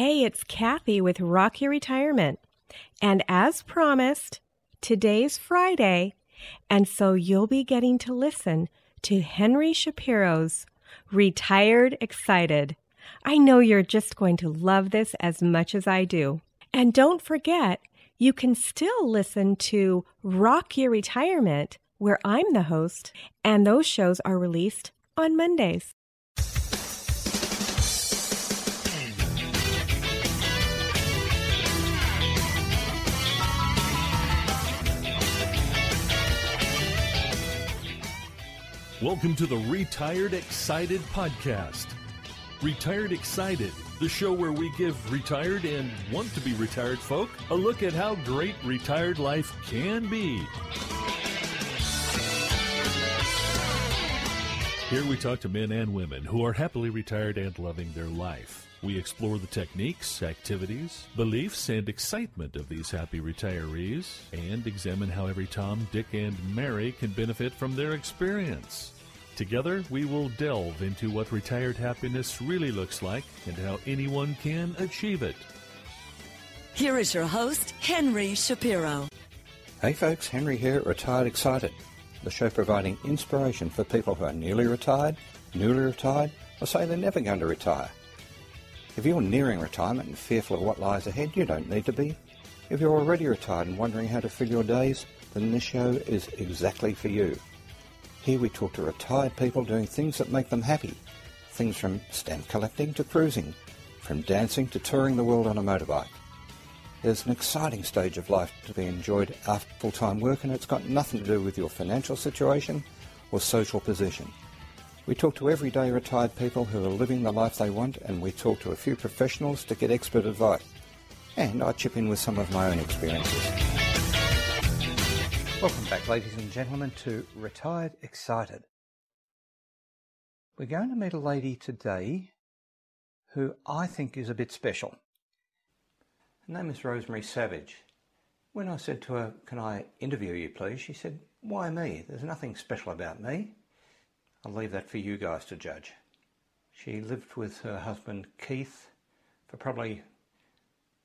Hey, it's Kathy with Rock Your Retirement. And as promised, today's Friday, and so you'll be getting to listen to Henry Shapiro's Retired Excited. I know you're just going to love this as much as I do. And don't forget, you can still listen to Rock Your Retirement, where I'm the host, and those shows are released on Mondays. Welcome to the Retired Excited podcast. Retired Excited, the show where we give retired and want to be retired folk a look at how great retired life can be. Here we talk to men and women who are happily retired and loving their life. We explore the techniques, activities, beliefs, and excitement of these happy retirees and examine how every Tom, Dick, and Mary can benefit from their experience. Together, we will delve into what retired happiness really looks like and how anyone can achieve it. Here is your host, Henry Shapiro. Hey folks, Henry here at Retired Excited, the show providing inspiration for people who are newly retired, newly retired, or say they're never going to retire. If you're nearing retirement and fearful of what lies ahead, you don't need to be. If you're already retired and wondering how to fill your days, then this show is exactly for you. Here we talk to retired people doing things that make them happy. Things from stamp collecting to cruising, from dancing to touring the world on a motorbike. There's an exciting stage of life to be enjoyed after full-time work and it's got nothing to do with your financial situation or social position. We talk to everyday retired people who are living the life they want and we talk to a few professionals to get expert advice. And I chip in with some of my own experiences. Welcome back, ladies and gentlemen, to Retired Excited. We're going to meet a lady today who I think is a bit special. Her name is Rosemary Savage. When I said to her, Can I interview you, please? she said, Why me? There's nothing special about me. I'll leave that for you guys to judge. She lived with her husband Keith for probably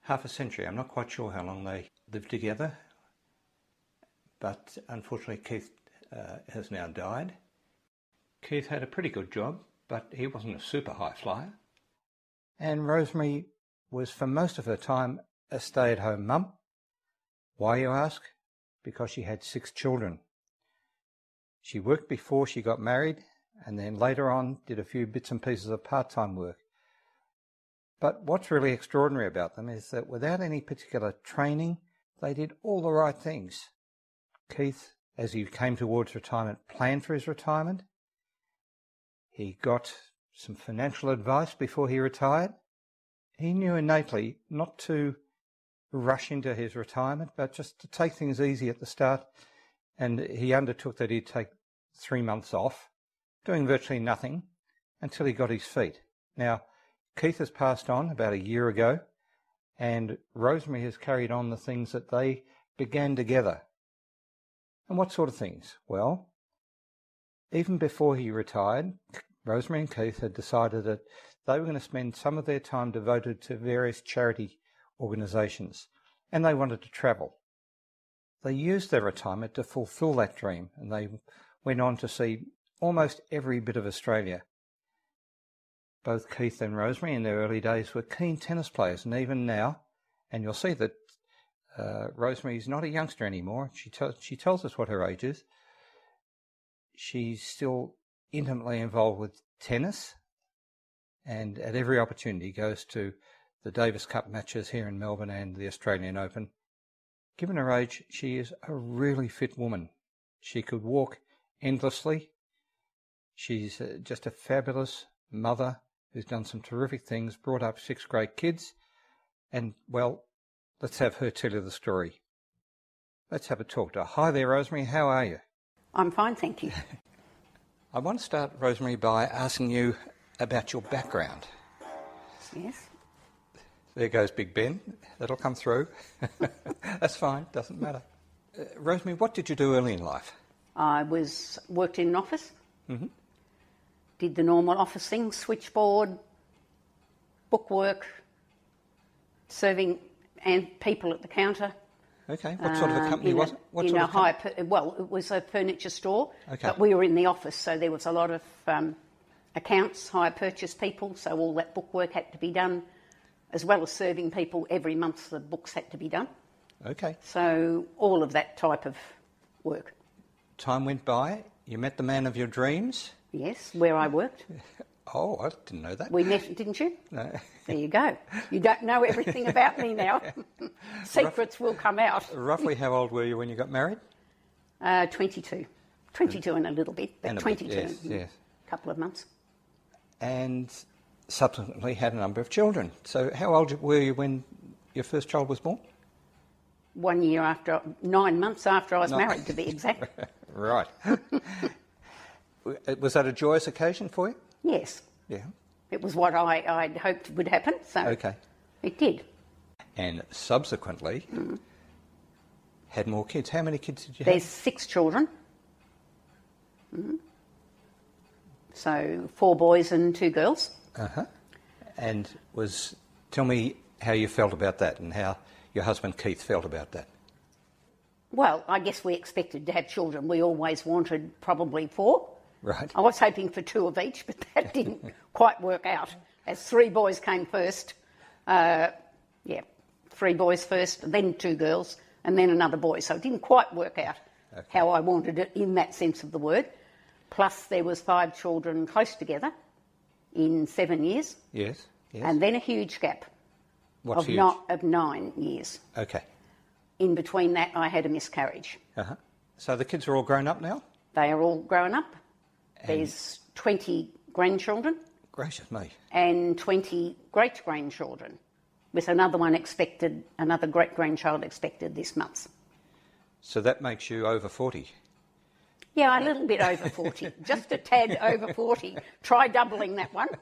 half a century. I'm not quite sure how long they lived together, but unfortunately, Keith uh, has now died. Keith had a pretty good job, but he wasn't a super high flyer. And Rosemary was, for most of her time, a stay at home mum. Why, you ask? Because she had six children. She worked before she got married and then later on did a few bits and pieces of part time work. But what's really extraordinary about them is that without any particular training, they did all the right things. Keith, as he came towards retirement, planned for his retirement. He got some financial advice before he retired. He knew innately not to rush into his retirement, but just to take things easy at the start and he undertook that he'd take three months off, doing virtually nothing until he got his feet. Now, Keith has passed on about a year ago, and Rosemary has carried on the things that they began together. And what sort of things? Well, even before he retired, Rosemary and Keith had decided that they were going to spend some of their time devoted to various charity organisations, and they wanted to travel. They used their retirement to fulfill that dream and they went on to see almost every bit of Australia. Both Keith and Rosemary in their early days were keen tennis players, and even now, and you'll see that uh, Rosemary is not a youngster anymore. She, te- she tells us what her age is. She's still intimately involved with tennis and at every opportunity goes to the Davis Cup matches here in Melbourne and the Australian Open. Given her age, she is a really fit woman. She could walk endlessly. She's uh, just a fabulous mother who's done some terrific things, brought up six great kids, and, well, let's have her tell you the story. Let's have a talk to her. Hi there, Rosemary. How are you? I'm fine, thank you. I want to start, Rosemary, by asking you about your background. Yes. There goes Big Ben. That'll come through. That's fine, doesn't matter. Uh, Rosemary, what did you do early in life? I was worked in an office. Mm-hmm. Did the normal office things: switchboard, bookwork, serving and people at the counter. Okay. What sort of a um, company in was it? What in sort a high, per- well, it was a furniture store, Okay. but we were in the office, so there was a lot of um, accounts, hire purchase people, so all that bookwork had to be done, as well as serving people every month. The books had to be done, Okay. so all of that type of work. Time went by. You met the man of your dreams. Yes, where I worked, Oh, I didn't know that. we met, didn't you? No. There you go. You don't know everything about me now. Secrets will come out. Roughly how old were you when you got married? Uh, 22. 22 and a little bit, but a bit, 22 yes, yes. a couple of months. And subsequently had a number of children. So how old were you when your first child was born? One year after, nine months after I was married, to be exact. Right. was that a joyous occasion for you? yes, Yeah. it was what I, I'd hoped would happen, so Okay. it did. And subsequently had more kids. How many kids did you have? There's six children. Mhm. So four boys and two girls. Uh-huh. And was tell me how you felt about that and how your husband Keith felt about that. Well, I guess we expected to have children. We always wanted probably four. Right. I was hoping for two of each, but that didn't quite work out. As three boys came first, uh, yeah, three boys first, then two girls, and then another boy. So it didn't quite work out how I wanted it in that sense of the word. Plus, there was five children close together in seven years, Yes. Yes. and then a huge gap What's of, huge? not, of nine years. Okay. In between that, I had a miscarriage. Uh-huh. So the kids are all grown up now? They are all grown up. There's 20 grandchildren. Gracious me. and 20 great grandchildren, with another one expected, another great grandchild expected this month. So that makes you over 40. Yeah, a little bit over 40, just a tad over 40. Try doubling that one.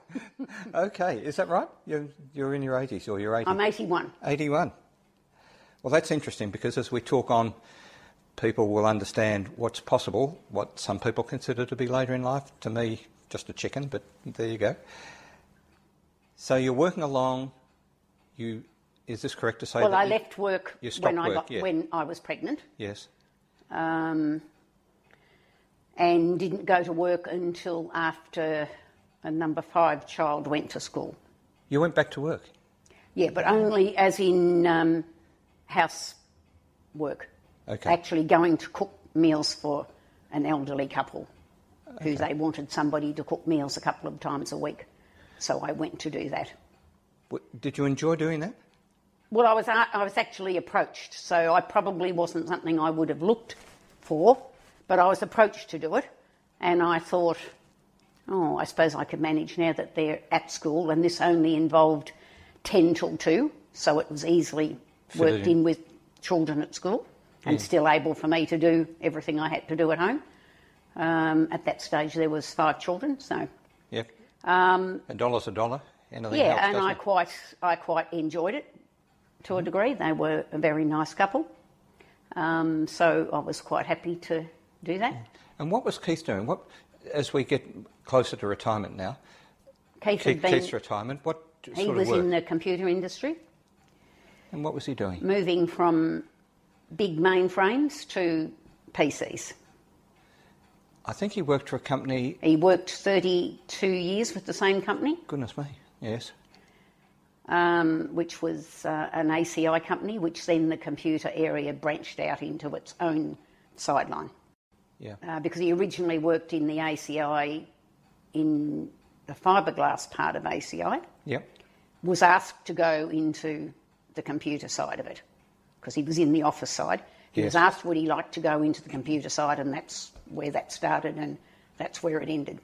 Okay, is that right? You're, you're in your 80s or you're 80? I'm 81. 81. Well, that's interesting because as we talk on, people will understand what's possible, what some people consider to be later in life. To me, just a chicken, but there you go. So you're working along. You is this correct to say? Well, that I you- left work when I work, got yeah. when I was pregnant, Yes. um, and didn't go to work until after a number five child went to school. You went back to work. Yeah, but only as in um, house work. Okay. Actually, going to cook meals for an elderly couple who they wanted somebody to cook meals a couple of times a week. So I went to do that. Did you enjoy doing that? Well, I was I was actually approached, so I probably wasn't something I would have looked for, but I was approached to do it, and I thought, oh, I suppose I could manage now that they're at school, and this only involved ten till two, so it was easily worked in. with children at school, and still able for me to do everything I had to do at home. Um, at that stage, there was five children, so Yep. Um, a dollar's a dollar. Anything yeah, helps, and I it? quite, I quite enjoyed it to a degree. They were a very nice couple, um, so I was quite happy to do that. And what was Keith doing? What, as we get closer to retirement now, Keith Keith, been, Keith's retirement, what he sort was of work? in the computer industry, and what was he doing? moving from big mainframes to PCs. I think he worked for a company. He worked 32 years with the same company, Goodness me. Yes. um, which was uh, an ACI company, which then the computer area branched out into its own sideline. Yeah. uh, because he originally worked in the ACI in the fiberglass part of ACI, Yep. was asked to go into the computer side of it because he was in the office side. He was asked would he like to go into the computer side, and that's where that started, and that's where it ended.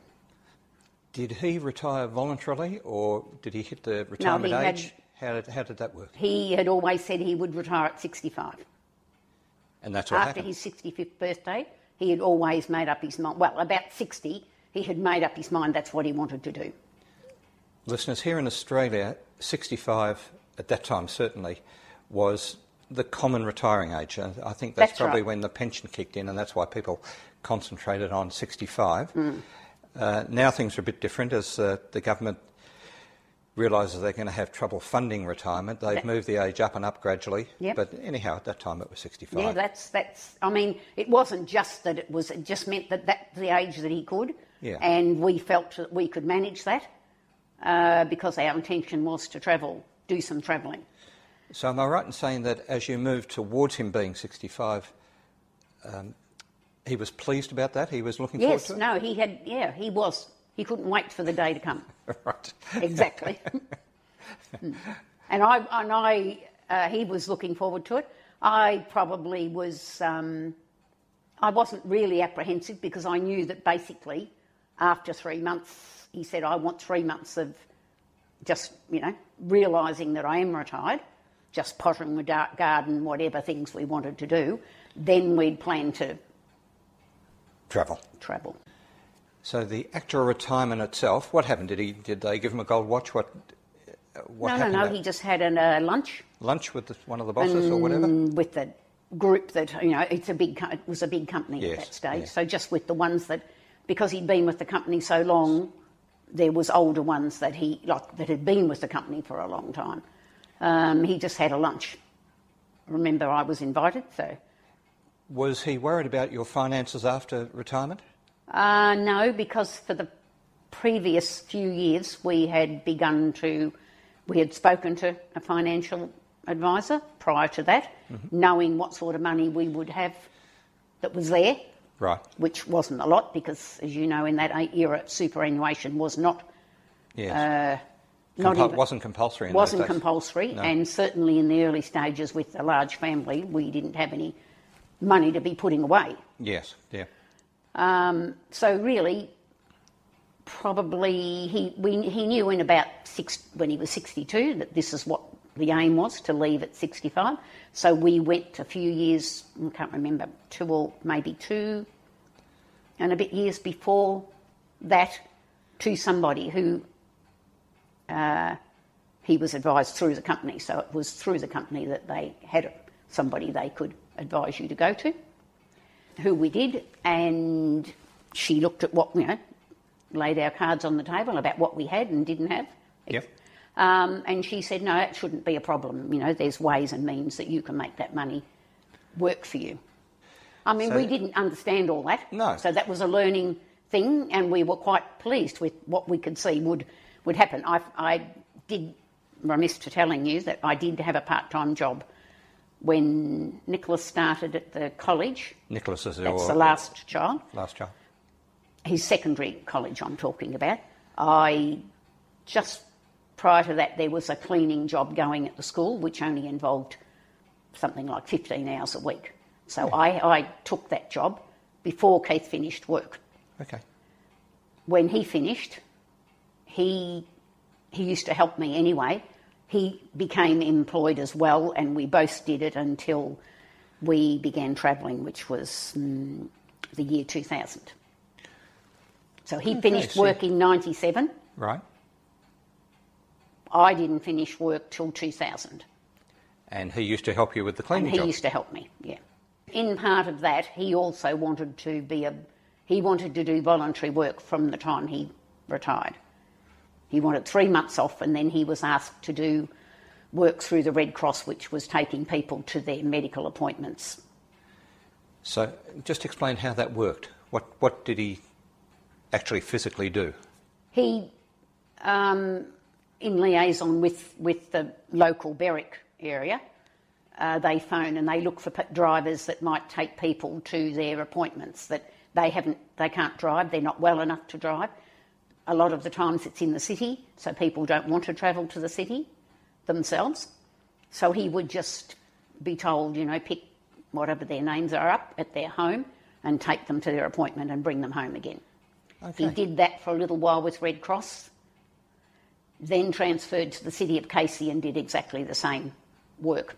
Did he retire voluntarily, or did he hit the retirement had- age? How did, how did that work? He had always said he would retire at 65. And that's what After happened. his 65th birthday, he had always made up his mind. Well, about 60, he had made up his mind that's what he wanted to do. Listeners, here in Australia, 65 at that time certainly was the common retiring age. I think that's, That's probably right. when the pension kicked in, and that's why people concentrated on 65. Hmm. Uh, now things are a bit different as uh, the government realises they're going to have trouble funding retirement. They've That- moved the age up and up gradually. Yep. But anyhow, at that time it was 65. Yeah, that's that's. I mean, it wasn't just that it was. It just meant that that's the age that he could. Yeah. And we felt that we could manage that uh, because our intention was to travel, do some travelling. So am I right in saying that as you moved towards him being 65, um, he was pleased about that? He was looking Yes. forward to it? Yes, No. He had. Yeah. He was. He couldn't wait for the day to come. right. exactly. Mm. and I and I uh, he was looking forward to it. I probably was. Um, I wasn't really apprehensive because I knew that basically after three months, he said, "I want three months of just you know realizing that I am retired, just pottering the dark garden, whatever things we wanted to do. Then we'd plan to Travel. travel." So the actual retirement itself, what happened? Did he? Did they give him a gold watch? What? What no, no, happened? no. there? He just had a uh, lunch. Lunch with the, one of the bosses or whatever. With the group that you know it's a big it was a big company Yes, at that stage yeah. so just with the ones that because he'd been with the company so long there was older ones that he like that had been with the company for a long time um, he just had a lunch remember I was invited so Was he worried about your finances after retirement? Uh, no, because for the previous few years we had begun to, we had spoken to a financial advisor prior to that, knowing what sort of money we would have that was there, Right. which wasn't a lot because, as you know, in that era, superannuation was not Yes. Uh, not even- wasn't compulsory. In wasn't compulsory, No. and certainly in the early stages with a large family, we didn't have any money to be putting away. Yes. Yeah. Um, so really, probably he we, he knew in about six when he was sixty two that this is what the aim was to leave at sixty five. So we went a few years I can't remember two or maybe two and a bit years before that to somebody who uh, he was advised through the company. So it was through the company that they had somebody they could advise you to go to who we did, and she looked at what you know, laid our cards on the table about what we had and didn't have. Yep. Um, and she said, no, it shouldn't be a problem. You know, there's ways and means that you can make that money work for you. I mean, So- we didn't understand all that. No. So that was a learning thing, and we were quite pleased with what we could see would, would happen. I, I did remiss to telling you that I did have a part time job when Nicholas started at the college. Nicholas is That's the last child. last child. His secondary college, I'm talking about. I just prior to that, there was a cleaning job going at the school, which only involved something like 15 hours a week. So hmm. I, I took that job before Keith finished work. Okay. When he finished, he he used to help me anyway. He became employed as well, and we both did it until we began travelling, which was mm, the year 2000. So he finished so- work in 97. Right. I didn't finish work till 2000. And he used to help you with the And cleaning he job. used to help me, yeah. In part of that, he also wanted to be a. He wanted to do voluntary work from the time he retired. He wanted three months off, and then he was asked to do work through the Red Cross, which was taking people to their medical appointments. So just explain how that worked. What what did he actually physically do? He, um, in liaison with, with the local Berwick area, uh, they phone and they look for p- drivers that might take people to their appointments that they haven't, they can't drive, they're not well enough to drive. A lot of the times it's in the city, so people don't want to travel to the city themselves. So he would just be told, you know, pick whatever their names are up at their home and take them to their appointment and bring them home again. He did that for a little while with Red Cross, then transferred to the city of Casey and did exactly the same work.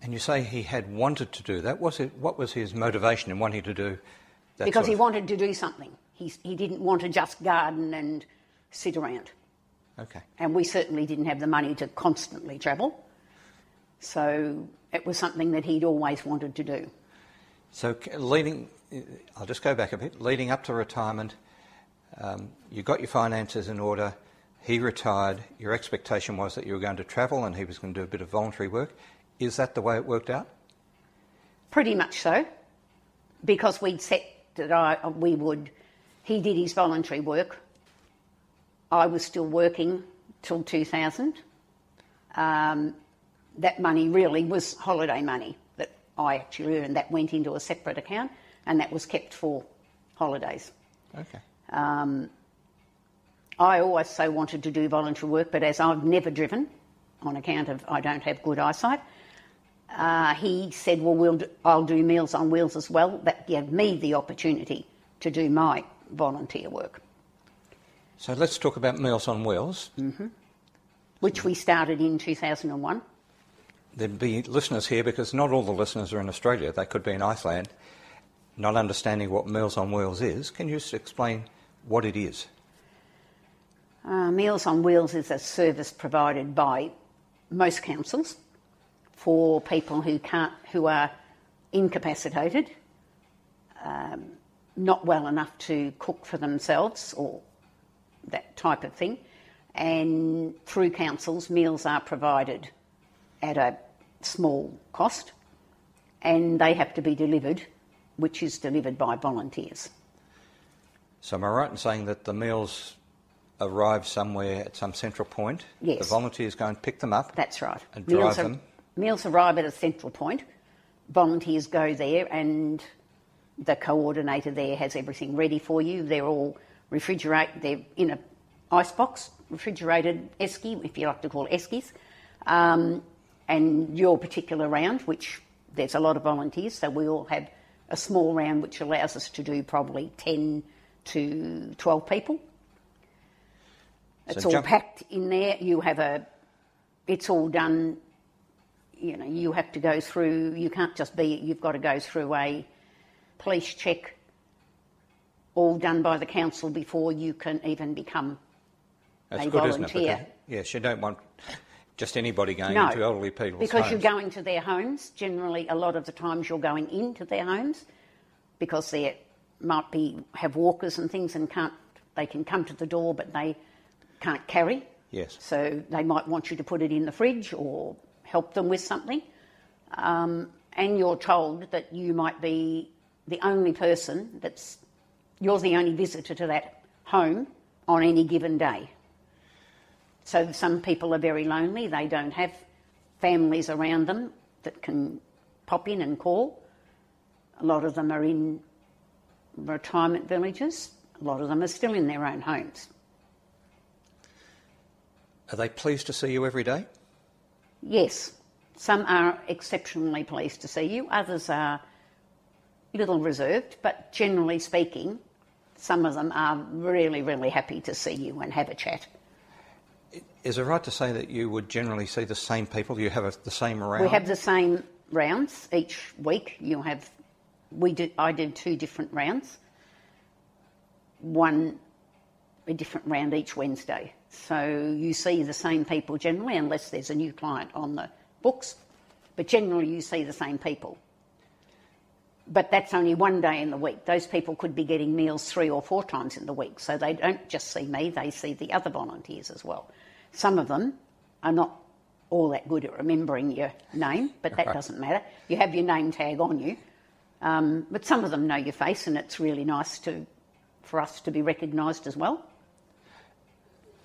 And you say he had wanted to do that. Was it what was his motivation in wanting to do that? because he of- wanted to do something. He, he didn't want to just garden and sit around. Okay. And we certainly didn't have the money to constantly travel. So it was something that he'd always wanted to do. So leading, I'll just go back a bit. Leading up to retirement, um, you got your finances in order. He retired. Your expectation was that you were going to travel and he was going to do a bit of voluntary work. Is that the way it worked out? Pretty much so, because we'd set that I, we would. He did his voluntary work. I was still working till 2000. Um, that money really was holiday money that I actually earned. That went into a separate account, and that was kept for holidays. Okay. I always so wanted to do voluntary work, but as I've never driven on account of I don't have good eyesight, uh, he said, "Well, we'll do, I'll do Meals on Wheels as well." That gave me the opportunity to do my volunteer work, So let's talk about Meals on Wheels. which we started in 2001. There'd be listeners here because not all the listeners are in Australia. They could be in Iceland, not understanding what Meals on Wheels is. Can you just explain what it is? Uh, Meals on Wheels is a service provided by most councils for people who can't, who are incapacitated, um, not well enough to cook for themselves or that type of thing. And through councils, meals are provided at a small cost, and they have to be delivered, which is delivered by volunteers. So am I right in saying that the meals arrive somewhere at some central point? Yes. The volunteers go and pick them up. That's right. And meals, drive ar- them. meals arrive at a central point. Volunteers go there, and the coordinator there has everything ready for you. They're all refrigerated. They're in a ice box, refrigerated esky, if you like to call eskies. Um, and your particular round, which there's a lot of volunteers, so we all have a small round which allows us to do probably 10 to 12 people. It's all jump- packed in there. You have a, it's all done. You know, you have to go through. You can't just be. You've got to go through a police check, all done by the council before you can even become That's a good, isn't it? volunteer. Because, yes, you don't want just anybody going no, into elderly people's because homes. you're going to their homes. Generally, a lot of the times you're going into their homes because they might be have walkers and things and can't. They can come to the door, but they can't carry. Yes. So they might want you to put it in the fridge or help them with something. Um, and you're told that you might be the only person that's, you're the only visitor to that home on any given day. So some people are very lonely, they don't have families around them that can pop in and call. A lot of them are in retirement villages, a lot of them are still in their own homes. Are they pleased to see you every day? Yes, some are exceptionally pleased to see you, others are little reserved, but generally speaking, some of them are really, really happy to see you and have a chat. Is it right to say that you would generally see the same people? You have a, the same around? We have the same rounds each week. You have, we did, I did two different rounds, one a different round each Wednesday. So you see the same people generally, unless there's a new client on the books, but generally you see the same people. But that's only one day in the week. Those people could be getting meals three or four times in the week, so they don't just see me, they see the other volunteers as well. Some of them are not all that good at remembering your name, but that doesn't matter. You have your name tag on you. Um, but some of them know your face, and it's really nice to, for us to be recognised as well.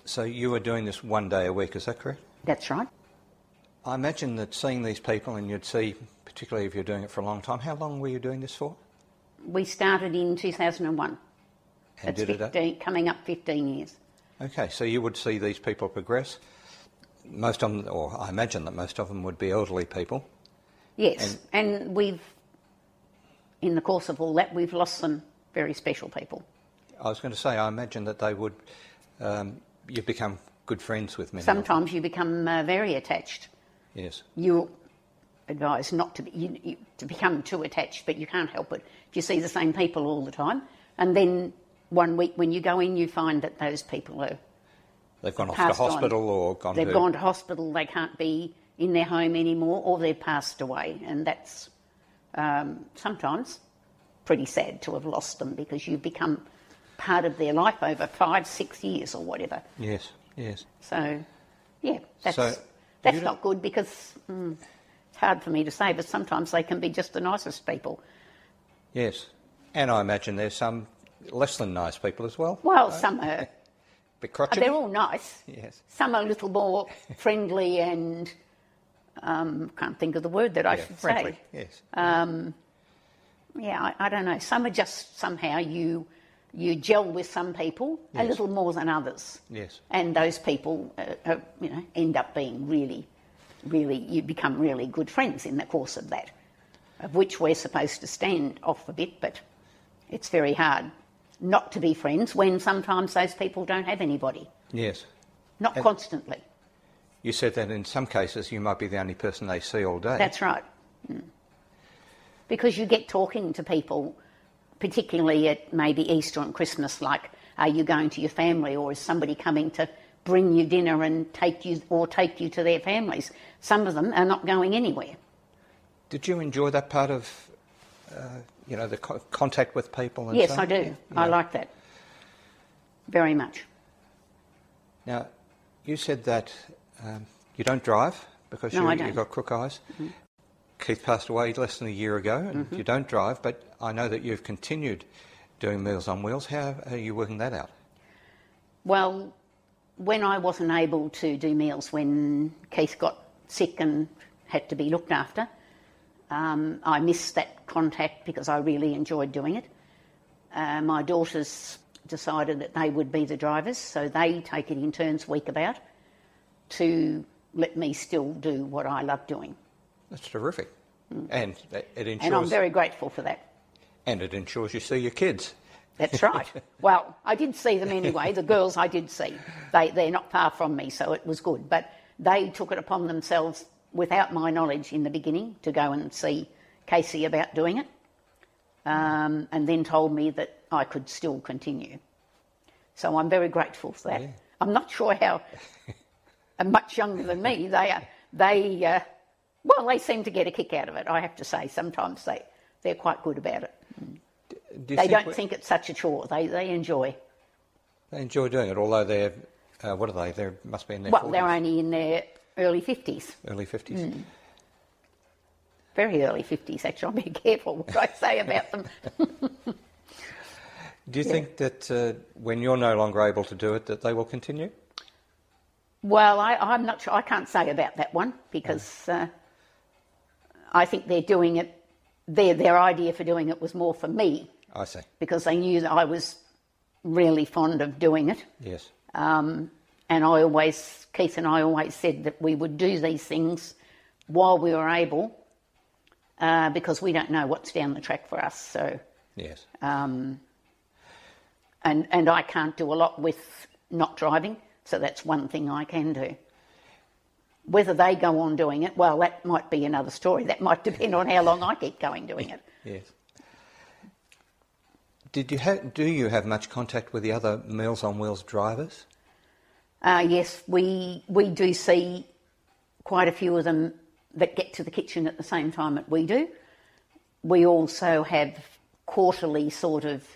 So you are doing this one day a week, is that correct? That's right. I imagine that seeing these people, and you'd see, particularly if you're doing it for a long time, how long were you doing this for? We started in 2001. And That's did it? 15, coming up 15 years. Okay, so you would see these people progress. Most of them, or I imagine that most of them would be elderly people. Yes, and, we've, in the course of all that, we've lost some very special people. I was going to say, I imagine that they would, um, you become good friends with many. Sometimes you become uh, very attached. Yes. You're advised not to be, you, you, to become too attached, but you can't help it. If you see the same people all the time, and then one week when you go in, you find that those people are They've gone off to passed on. hospital or gone they've to. gone to hospital, they can't be in their home anymore, or they've passed away, and that's um, sometimes pretty sad to have lost them because you've become part of their life over five, six years or whatever. Yes, Yes. So, yeah, that's, So, that's don't- good because mm, it's hard for me to say, but sometimes they can be just the nicest people. Yes. And I imagine there's some less than nice people as well. Well, some are, Bit crotchety. they're all nice. Yes. Some are a little more friendly and um, can't think of the word that I Yeah, should friendly. say. Yes. Yeah, I, I don't know. Some are just somehow you you gel with some people a little more than others. Yes. And those people, uh, uh, you know, end up being really, really, you become really good friends in the course of that, of which we're supposed to stand off a bit, but it's very hard not to be friends when sometimes those people don't have anybody, yes. not And- constantly. You said that in some cases you might be the only person they see all day. That's right. Mm. Because you get talking to people, particularly at maybe Easter and Christmas, like, are you going to your family or is somebody coming to bring you dinner and take you or take you to their families? Some of them are not going anywhere. Did you enjoy that part of, uh, you know, the co- contact with people? And yes, so? I do. I like that very much. Now, you said that um, you don't drive because No, you, I you've don't. Mm-hmm. got crook eyes. Keith passed away less than a year ago, and you don't drive, but I know that you've continued doing Meals on Wheels. How are you working that out? Well, when I wasn't able to do meals when Keith got sick and had to be looked after, um, I missed that contact because I really enjoyed doing it. Uh, my daughters decided that they would be the drivers, so they take it in turns week about to let me still do what I love doing. That's terrific, and it ensures Mm. And I'm very grateful for that. and it ensures you see your kids. That's right. well, I did see them anyway. The girls I did see. They, they're not far from me, so it was good. But they took it upon themselves, without my knowledge in the beginning, to go and see Casey about doing it. Um, and then told me that I could still continue. So I'm very grateful for that. Yeah. I'm not sure how much younger than me. They are, they, uh, well, they seem to get a kick out of it, I have to say. Sometimes they, they're quite good about it. Do They don't we- think it's such a chore. They, they enjoy. they enjoy doing it, although they're uh, what are they? They must be in their Well, 40s, they're only in their early 50s, early fifties. very early 50s, actually. I'm being careful what I say about them. Do you think that uh, when you're no longer able to do it, that they will continue? Well, I, I'm not sure. I can't say about that one because uh, I think they're doing it, their, their idea for doing it was more for me I see. because they knew that I was really fond of doing it. Yes. Um, and I always, Keith and I always said that we would do these things while we were able uh, because we don't know what's down the track for us. So, Yes. um, and, and I can't do a lot with not driving, so that's one thing I can do. Whether they go on doing it, well, that might be another story. That might depend on how long I keep going doing it. Yes. Did you have? Do you have much contact with the other Meals on Wheels drivers? Uh, yes, we we do see quite a few of them that get to the kitchen at the same time that we do. We also have quarterly sort of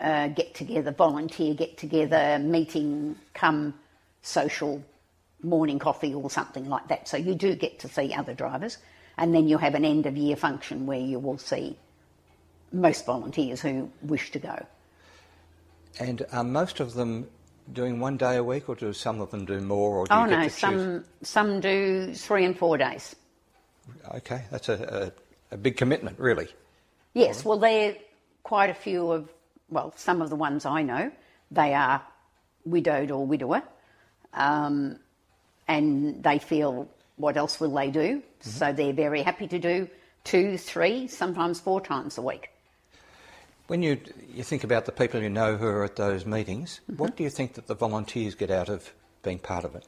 uh, get together, volunteer get together, meeting, come social morning coffee or something like that. So you do get to see other drivers, and then you have an end of year function where you will see most volunteers who wish to go. And are most of them doing one day a week, or do some of them do more? Or do Oh no, some some do three and four days. Okay, that's a, a, a big commitment, really. Yes, well, they're quite a few of, well, some of the ones I know, they are widowed or widower, um, and they feel, what else will they do? So they're very happy to do two, three, sometimes four times a week. When you you think about the people you know who are at those meetings, Mm-hmm. what do you think that the volunteers get out of being part of it?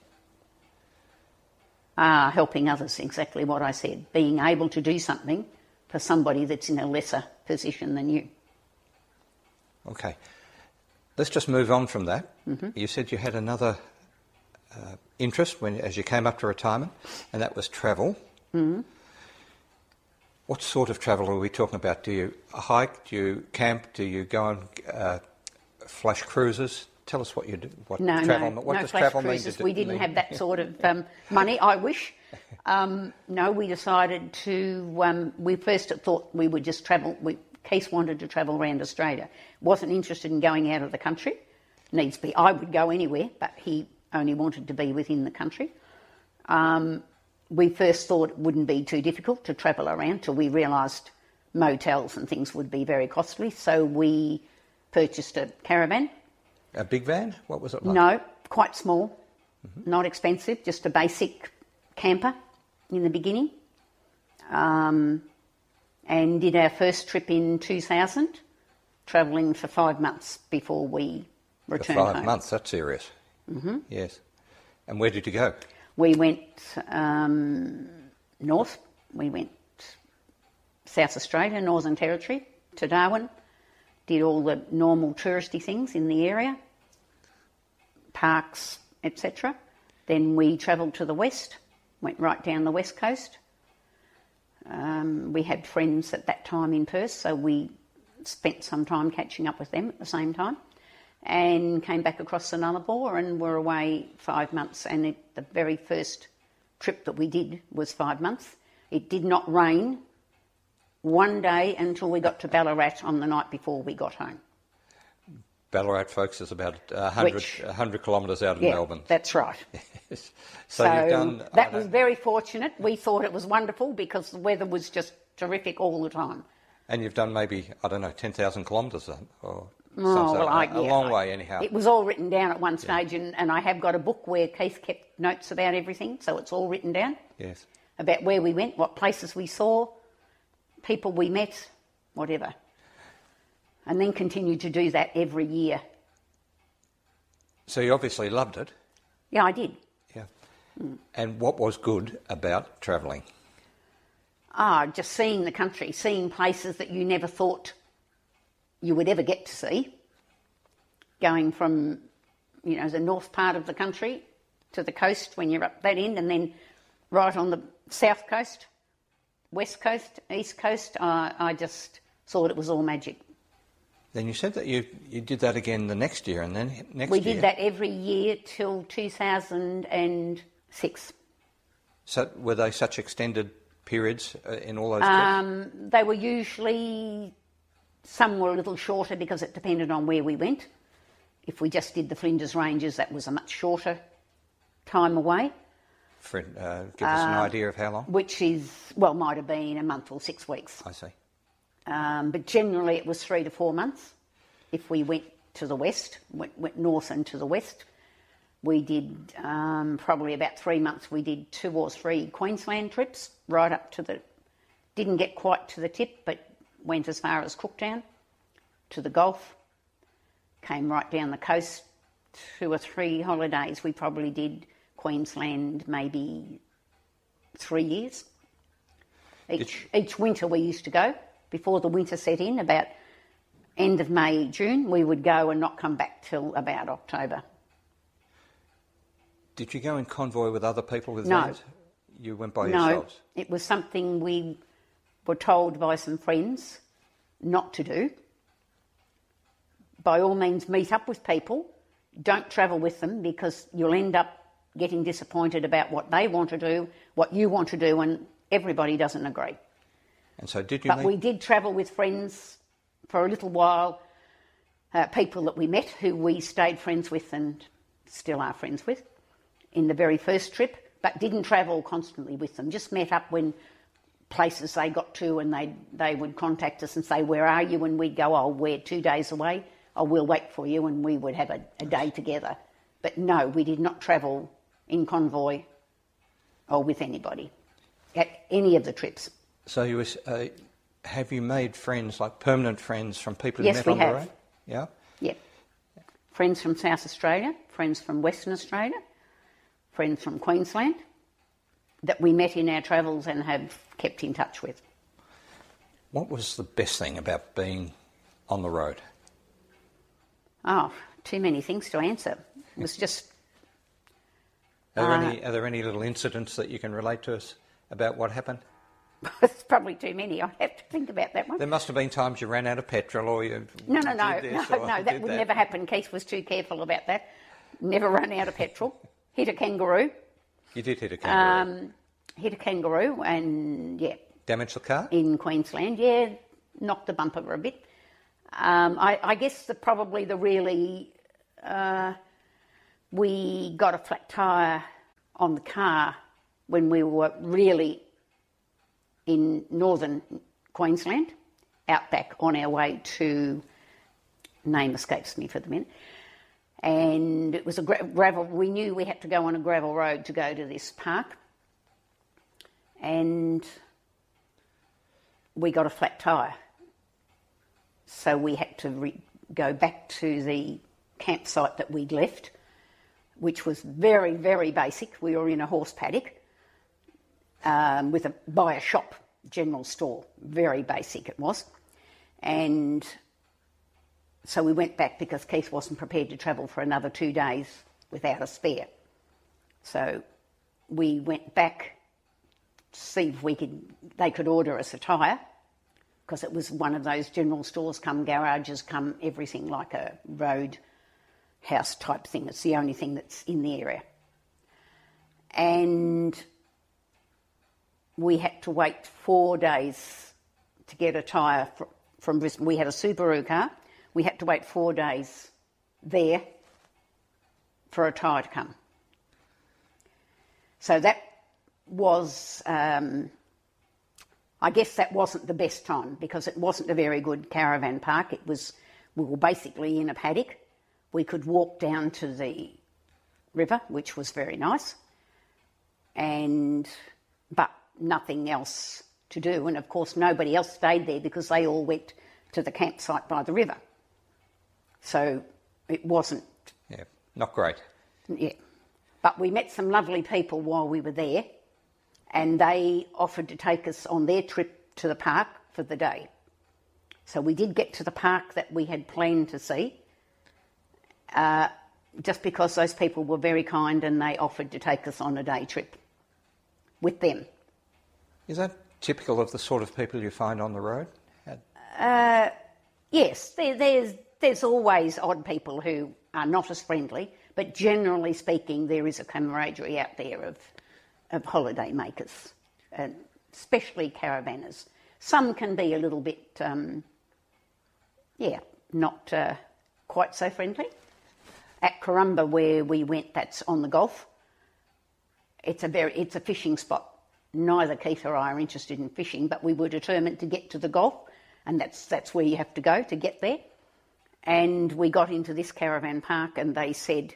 Uh, helping others, exactly what I said. Being able to do something for somebody that's in a lesser position than you. Okay, let's just move on from that. Mm-hmm. You said you had another uh, interest when as you came up to retirement, and that was travel. Mm-hmm. What sort of travel are we talking about? Do you hike? Do you camp? Do you go on uh, flash cruises? tell us what you do. What No, travel, no, what no does flash travel mean cruises. to we didn't mean? have that sort of um, money. I wish. Um, no, we decided to. Um, we first thought we would just travel. We, Keith wanted to travel around Australia. wasn't interested in going out of the country. Needs be. I would go anywhere, but he only wanted to be within the country. Um, we first thought it wouldn't be too difficult to travel around till we realised motels and things would be very costly. So we purchased a caravan. A big van? What was it like? No, quite small, not expensive, just a basic camper in the beginning. Um, and did our first trip in 2000, travelling for five months before we For returned five home. months, that's serious. Mm-hmm. Yes. And where did you go? We went um, north, we went South Australia, Northern Territory, to Darwin, did all the normal touristy things in the area, parks, etc. Then we travelled to the west, went right down the west coast. Um, we had friends at that time in Perth, so we spent some time catching up with them at the same time and came back across the Nullarbor and were away five months. And it, the very first trip that we did was five months. It did not rain one day until we got to Ballarat on the night before we got home. Ballarat, folks, is about 100, Which- 100 kilometres out of Yeah, Melbourne. that's right. so, you've done. That was very fortunate. We thought it was wonderful because the weather was just terrific all the time. And you've done maybe, I don't know, 10,000 kilometres or Oh, well, I- a, a yeah, long way, anyhow. It was all written down at one stage, and, and I have got a book where Keith kept notes about everything, so it's all written down Yes. about where we went, what places we saw, people we met, whatever. And then continued to do that every year. So you obviously loved it. Yeah, I did. Yeah. And what was good about travelling? Ah, just seeing the country, seeing places that you never thought you would ever get to see. Going from, you know, the north part of the country to the coast when you're up that end, and then right on the south coast, west coast, east coast. Uh, I just thought it was all magic. Then you said that you, you did that again the next year, and then next year? We year. did that every year till 2006. So were they such extended periods uh, in all those? Um, they were usually, some were a little shorter because it depended on where we went. If we just did the Flinders Ranges, that was a much shorter time away, For, uh, give us an idea of how long? which is, well, might have been a month or six weeks. I see. Um, but generally it was three to four months if we went to the west, went, went north and to the west. We did um, probably about three months, we did two or three Queensland trips right up to the, didn't get quite to the tip, but went as far as Cooktown, to the Gulf, came right down the coast. Two or three holidays, we probably did Queensland maybe three years. Each, each winter we used to go. Before the winter set in, about end of May, June, we would go and not come back till about October. Did you go in convoy with other people with No. vans? You went by no, yourselves. it was something we were told by some friends not to do. By all means, meet up with people. Don't travel with them because you'll end up getting disappointed about what they want to do, what you want to do, and everybody doesn't agree. And so did you But meet? we did travel with friends for a little while, uh, people that we met who we stayed friends with and still are friends with in the very first trip, but didn't travel constantly with them. Just met up when places they got to and they they would contact us and say, Where are you? And we'd go, Oh, we're two days away. Oh, we'll wait for you. And we would have a, a day together. But no, we did not travel in convoy or with anybody at any of the trips. So you was, uh, have you made friends, like permanent friends from people Yes, you met we on have. the road? Yeah. Yeah. Friends from South Australia, friends from Western Australia, friends from Queensland that we met in our travels and have kept in touch with. What was the best thing about being on the road? Oh, too many things to answer. It was just, Are there, Uh, any, are there any little incidents that you can relate to us about what happened? it's probably too many. I have to think about that one. There must have been times you ran out of petrol or you. No, no, no, no, no. That would never happen. Keith was too careful about that. Never run out of petrol. Hit a kangaroo. You did hit a kangaroo. Um, hit a kangaroo, and yeah, Damaged the car? in Queensland. Yeah, knocked the bumper a bit. Um, I, I guess the, probably the really uh, we got a flat tire on the car when we were really in northern Queensland, out back on our way to name escapes me for the minute. And it was a gra- gravel. We knew we had to go on a gravel road to go to this park, and we got a flat tire. So we had to re- go back to the campsite that we'd left, which was very, very basic. We were in a horse paddock um, with a by a shop, general store. Very basic it was, and so we went back because Keith wasn't prepared to travel for another two days without a spare. So we went back to see if we could they could order us a tyre because it was one of those general stores come garages come everything like a road house type thing it's the only thing that's in the area and we had to wait four days to get a tyre from Brisbane. We had a Subaru car. We had to wait four days there for a tyre to come. So that was, um, I guess that wasn't the best time because it wasn't a very good caravan park. It was, we were basically in a paddock. We could walk down to the river, which was very nice, and but nothing else to do. And of course, nobody else stayed there because they all went to the campsite by the river. So it wasn't, Yeah, not great. yeah. But we met some lovely people while we were there, and they offered to take us on their trip to the park for the day. So we did get to the park that we had planned to see, uh, just because those people were very kind and they offered to take us on a day trip with them. Is that typical of the sort of people you find on the road? Had- Yes, there, there's there's always odd people who are not as friendly, but generally speaking, there is a camaraderie out there of of holiday makers, and especially caravanners. Some can be a little bit, um, yeah, not uh, quite so friendly. At Karumba, where we went, that's on the Gulf. It's a very it's a fishing spot. Neither Keith or I are interested in fishing, but we were determined to get to the Gulf, and that's that's where you have to go to get there. And we got into this caravan park, and they said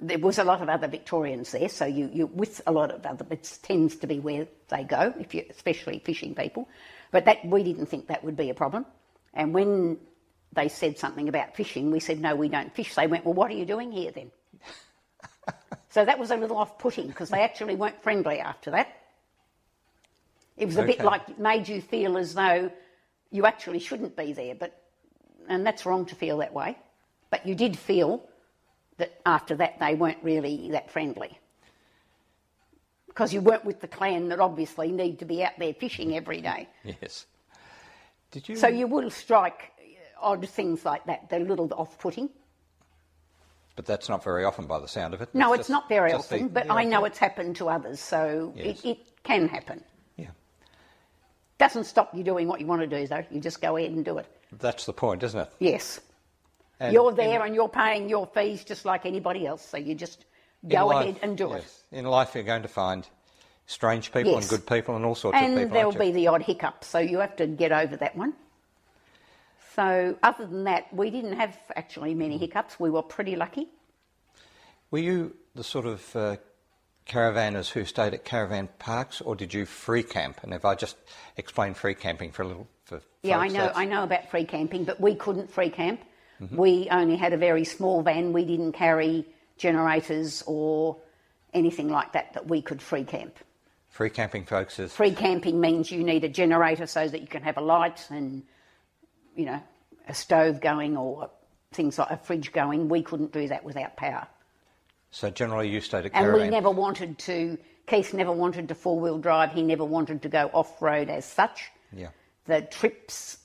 there was a lot of other Victorians there, so you, you with a lot of other, it tends to be where they go, if you, especially fishing people. But that we didn't think that would be a problem. And when they said something about fishing, we said no, we don't fish. They went, well, what are you doing here then? so that was a little off-putting because they actually weren't friendly after that. It was a bit like it made you feel as though you actually shouldn't be there, but and that's wrong to feel that way. But you did feel that after that they weren't really that friendly. Because you weren't with the clan that obviously need to be out there fishing every day. yes. Did you? So you will strike odd things like that. They're a little off putting. But that's not very often by the sound of it. No, it's just- not very just the- often, but the I know it's happened to others, so Yes. it, it can happen. Yeah. Doesn't stop you doing what you want to do, though. You just go ahead and do it. That's the point, isn't it? Yes. And you're in- there and you're paying your fees just like anybody else, so you just go life- ahead and do it. In life, you're going to find strange people Yes. and good people and all sorts of And people. there'll aren't be the odd hiccup, so you have to get over that one. So, other than that, we didn't have actually many Mm. hiccups. We were pretty lucky. Were you the sort of uh, caravanners who stayed at caravan parks, or did you free camp? And if I just explain free camping for a little, for Yeah, I know. that's- I know about free camping, but we couldn't free camp. Mm-hmm. We only had a very small van. We didn't carry generators or anything like that that we could free camp. Free camping, folks, is Free camping means you need a generator so that you can have a light and, you know, a stove going or things like a fridge going. We couldn't do that without power. so generally you stayed at And we never wanted to Keith never wanted to four wheel drive, he never wanted to go off road as such. Yeah. The trips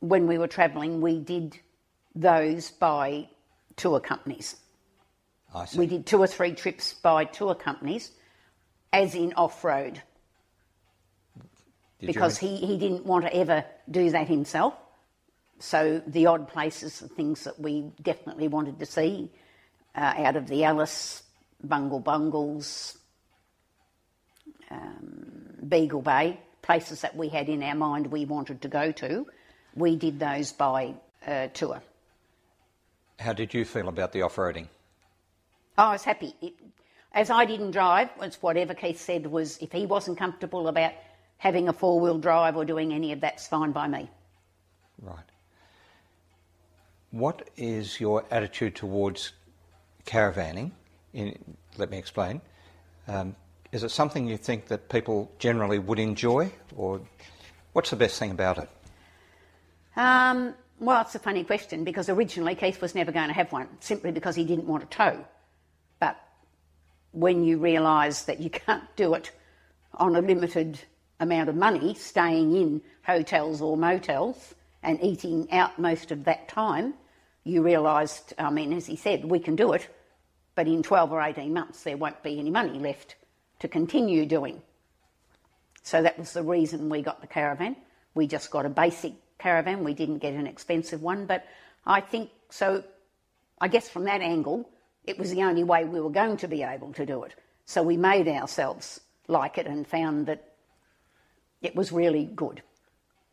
when we were travelling, we did those by tour companies. I see. We did two or three trips by tour companies, as in off road, Did you because he, he didn't want to ever do that himself. So the odd places, the things that we definitely wanted to see uh, out of the Alice, Bungle Bungles, um, Beagle Bay, places that we had in our mind we wanted to go to, we did those by uh, tour. How did you feel about the off-roading? I was happy. It, as I didn't drive, it's whatever Keith said was if he wasn't comfortable about having a four wheel drive or doing any of that's fine by me. Right. What is your attitude towards caravanning? In, let me explain. Um, is it something you think that people generally would enjoy, or what's the best thing about it? Um, well, it's a funny question because originally Keith was never going to have one simply because he didn't want a tow. But when you realise that you can't do it on a limited amount of money, staying in hotels or motels and eating out most of that time, you realised, I mean, as he said, we can do it, but in 12 or 18 months there won't be any money left to continue doing. So that was the reason we got the caravan. We just got a basic caravan. We didn't get an expensive one, but I think so. I guess from that angle, it was the only way we were going to be able to do it. So we made ourselves like it and found that it was really good.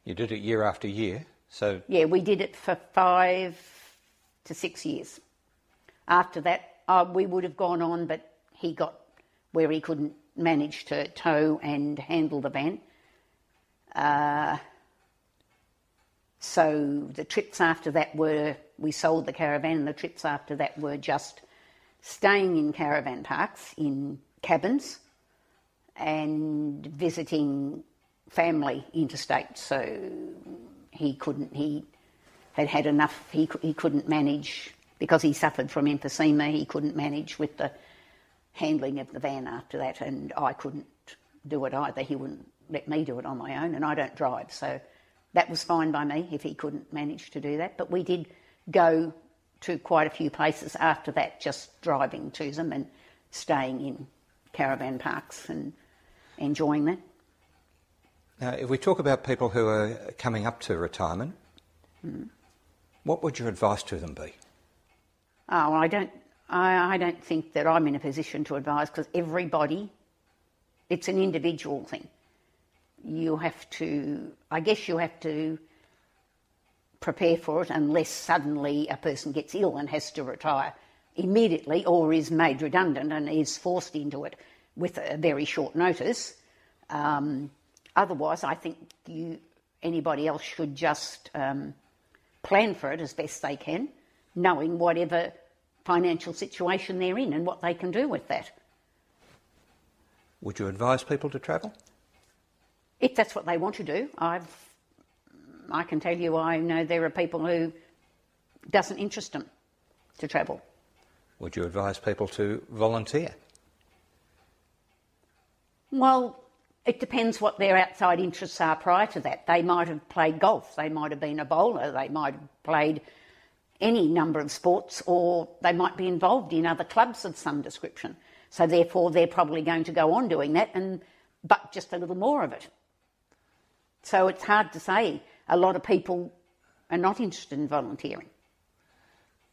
You did it year after year, so Yeah, we did it for five to six years. After that, uh, we would have gone on, but he got where he couldn't manage to tow and handle the van. Uh, so the trips after that were we sold the caravan, and the trips after that were just staying in caravan parks in cabins and visiting family interstate. So he couldn't. He had had enough. He he couldn't manage because he suffered from emphysema. He couldn't manage with the handling of the van after that, and I couldn't do it either. He wouldn't let me do it on my own, and I don't drive, so that was fine by me if he couldn't manage to do that. But we did go to quite a few places after that, just driving to them and staying in caravan parks and enjoying that. now if we talk about people who are coming up to retirement, hmm. what would your advice to them be? Oh, I don't. I, I don't think that I'm in a position to advise because everybody, it's an individual thing. You have to. I guess you have to prepare for it unless suddenly a person gets ill and has to retire immediately or is made redundant and is forced into it with a very short notice. Um, otherwise, I think you anybody else should just um, plan for it as best they can, knowing whatever financial situation they're in and what they can do with that. Would you advise people to travel? If that's what they want to do, I've, I can tell you I know there are people who doesn't interest them to travel. Would you advise people to volunteer? Well, it depends what their outside interests are prior to that. They might have played golf, they might have been a bowler, they might have played any number of sports, or they might be involved in other clubs of some description. So therefore, they're probably going to go on doing that, and but just a little more of it. So it's hard to say. A lot of people are not interested in volunteering.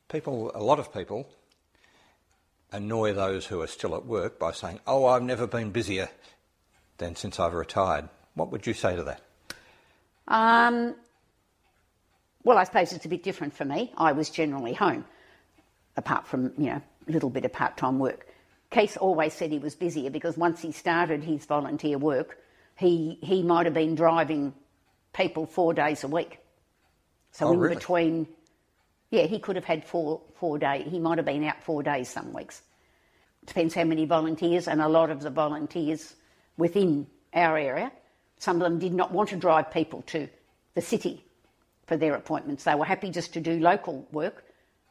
People, a lot of people, annoy those who are still at work by saying, "Oh, I've never been busier than since I've retired." What would you say to that? Um, well, I suppose it's a bit different for me. I was generally home, apart from, you know, a little bit of part time work. Keith always said he was busier because once he started his volunteer work, he, he might have been driving people four days a week. So Oh, in really? between, yeah, he could have had four, four days. He might have been out four days some weeks. Depends how many volunteers, and a lot of the volunteers within our area, some of them did not want to drive people to the city for their appointments. They were happy just to do local work.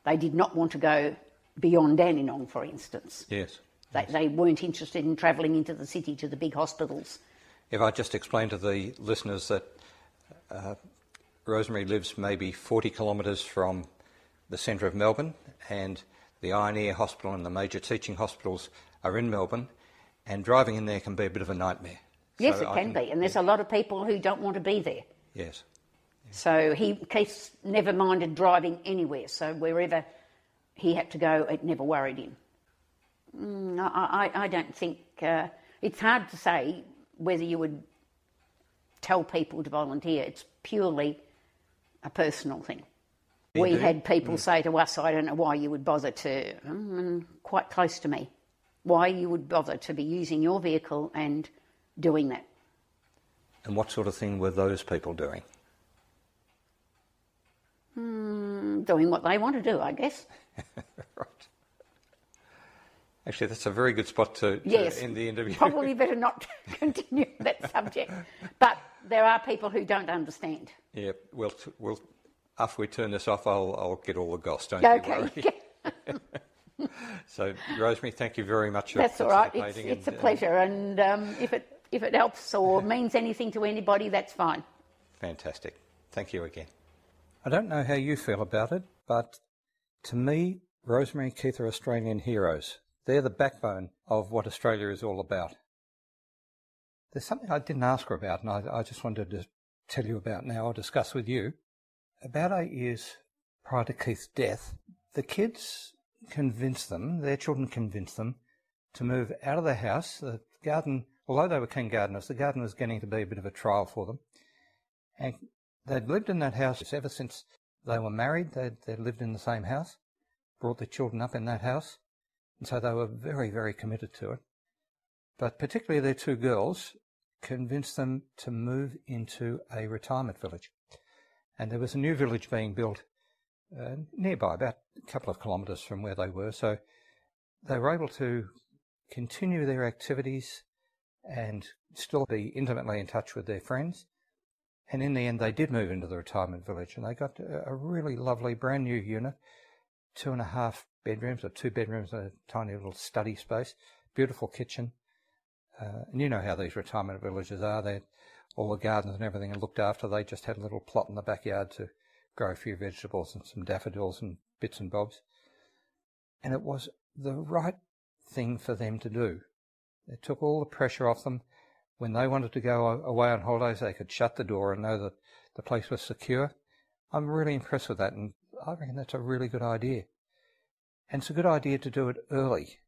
They did not want to go beyond Dandenong, for instance. Yes. They, they weren't interested in travelling into the city to the big hospitals. If I just explain to the listeners that uh, Rosemary lives maybe 40 kilometres from the centre of Melbourne, and the Eye and Ear Hospital and the major teaching hospitals are in Melbourne, and driving in there can be a bit of a nightmare. Yes, So it I can be, and there's a lot of people who don't want to be there. Yes. So he Keith never minded driving anywhere. So wherever he had to go, it never worried him. Mm, I, I, I don't think uh, it's hard to say whether you would tell people to volunteer. It's purely a personal thing. we had people say to us, "I don't know why you would bother to." Mm, quite close to me, why you would bother to be using your vehicle and doing that. And what sort of thing were those people doing? Doing what they want to do, I guess. Right. Actually, that's a very good spot to, to Yes. end the interview. Probably better not continue that subject. But there are people who don't understand. yeah, well, t- we'll, after we turn this off, I'll, I'll get all the goss, don't you worry. Okay, So, Rosemary, thank you very much for that's all right. It's, it's a and, pleasure, and um, if it if it helps or means anything to anybody, that's fine. Fantastic. Thank you again. I don't know how you feel about it, but to me, Rosemary and Keith are Australian heroes. They're the backbone of what Australia is all about. There's something I didn't ask her about, and I, I just wanted to tell you about now, or discuss with you. About eight years prior to Keith's death, the kids convinced them, their children convinced them, to move out of the house. The garden, although they were keen gardeners, the garden was getting to be a bit of a trial for them. And they'd lived in that house ever since they were married. They'd, they'd lived in the same house, brought their children up in that house. And so they were very, very committed to it. But particularly their two girls convinced them to move into a retirement village. And there was a new village being built uh, nearby, about a couple of kilometres from where they were. So they were able to continue their activities and still be intimately in touch with their friends. And in the end, they did move into the retirement village and they got a really lovely brand new unit, two and a half bedrooms or two bedrooms and a tiny little study space, beautiful kitchen. Uh, and you know how these retirement villages are. They all the gardens and everything are looked after. They just had a little plot in the backyard to grow a few vegetables and some daffodils and bits and bobs. And it was the right thing for them to do. It took all the pressure off them. When they wanted to go away on holidays, they could shut the door and know that the place was secure. I'm really impressed with that, and I reckon that's a really good idea. And it's a good idea to do it early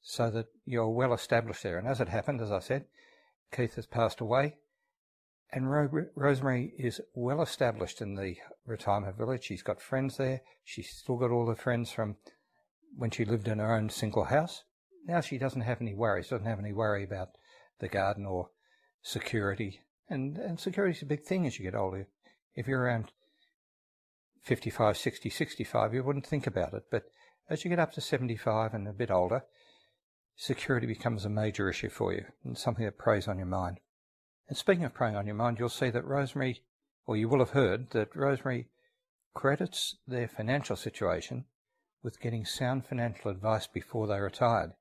so that you're well established there. And as it happened, as I said, Keith has passed away, and Ro- Rosemary is well established in the retirement village. She's got friends there. She's still got all the friends from when she lived in her own single house. Now she doesn't have any worries, doesn't have any worry about the garden or security. And, and security is a big thing as you get older. If you're around 55, 60, 65, you wouldn't think about it. But as you get up to 75 and a bit older, security becomes a major issue for you and something that preys on your mind. And speaking of preying on your mind, you'll see that Rosemary, or you will have heard that Rosemary credits their financial situation with getting sound financial advice before they retired.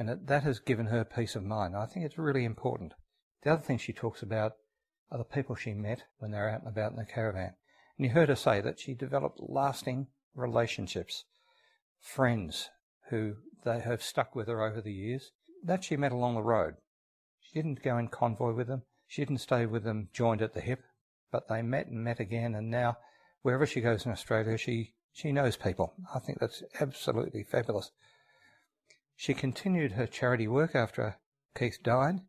And that, has given her peace of mind. I think it's really important. The other thing she talks about are the people she met when they were out and about in the caravan. And you heard her say that she developed lasting relationships, friends who they have stuck with her over the years, that she met along the road. She didn't go in convoy with them. She didn't stay with them joined at the hip, but they met and met again. And now, wherever she goes in Australia, she, she knows people. I think that's absolutely fabulous. She continued her charity work after Keith died.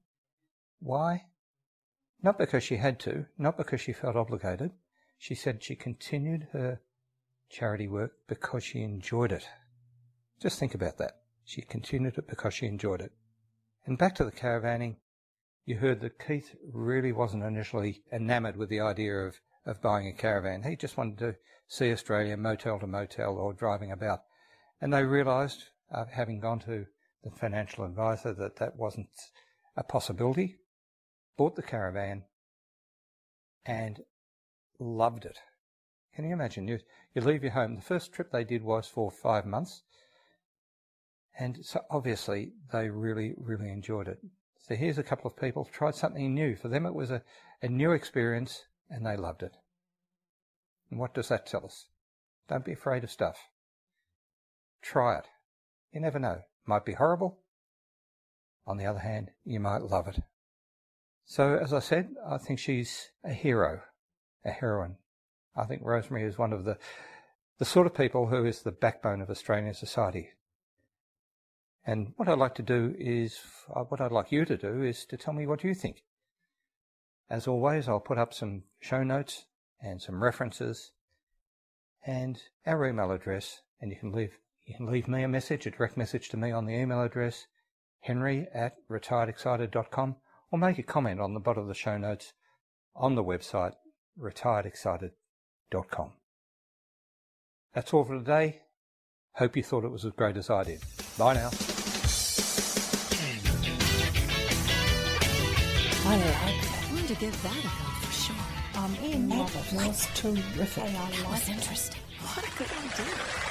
Why? Not because she had to, not because she felt obligated. She said she continued her charity work because she enjoyed it. Just think about that. She continued it because she enjoyed it. And back to the caravanning, you heard that Keith really wasn't initially enamoured with the idea of, of buying a caravan. He just wanted to see Australia motel to motel or driving about. And they realised, uh, having gone to the financial advisor, that that wasn't a possibility. Bought the caravan and loved it. Can you imagine? You, you leave your home. The first trip they did was for five months. And so obviously they really, really enjoyed it. So here's a couple of people tried something new. For them, it was a, a new experience and they loved it. And what does that tell us? Don't be afraid of stuff. Try it. You never know. Might be horrible. On the other hand, you might love it. So, as I said, I think she's a hero, a heroine. I think Rosemary is one of the, the sort of people who is the backbone of Australian society. And what I'd like to do is, uh, what I'd like you to do is to tell me what you think. As always, I'll put up some show notes and some references and our email address, and you can leave you can leave me a message, a direct message to me on the email address, henry at retiredexcited.com, or make a comment on the bottom of the show notes on the website, retiredexcited.com. That's all for today. Hope you thought it was as great as I did. Bye now. I like to give that a go for sure. Um, Ian, that was terrific. Hey, I like was interesting. What a good idea.